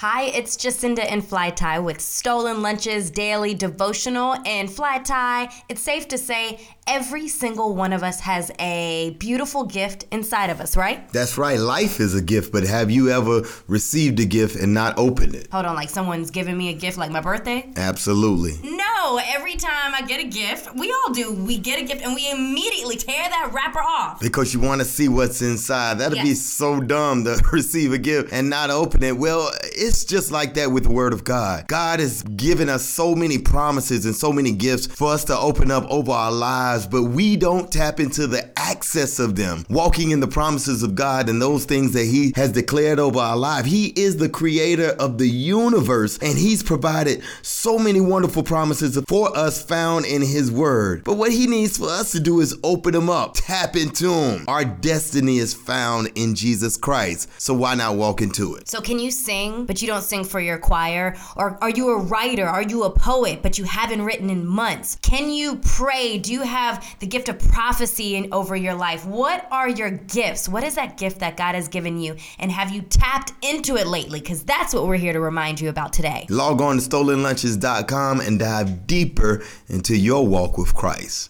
Hi, it's Jacinda and Fly Tie with Stolen Lunches Daily Devotional. And Fly Tie, it's safe to say every single one of us has a beautiful gift inside of us, right? That's right. Life is a gift, but have you ever received a gift and not opened it? Hold on, like someone's giving me a gift like my birthday? Absolutely. No, every time I get a gift, we all do. We get a gift and we immediately tear that wrapper off. Because you want to see what's inside. That'd be so dumb to receive a gift and not open it. Well, it's just like that with the Word of God. God has given us so many promises and so many gifts for us to open up over our lives, but we don't tap into the access of them. Walking in the promises of God and those things that He has declared over our life. He is the creator of the universe, and He's provided so many wonderful promises for us found in His Word. But what He needs for us to do is open them up, tap into them. Our destiny is found in Jesus Christ. So why not walk into it? So, can you sing, but you don't sing for your choir? Or are you a writer? Are you a poet, but you haven't written in months? Can you pray? Do you have the gift of prophecy in, over your life? What are your gifts? What is that gift that God has given you? And have you tapped into it lately? Because that's what we're here to remind you about today. Log on to stolenlunches.com and dive deeper into your walk with Christ.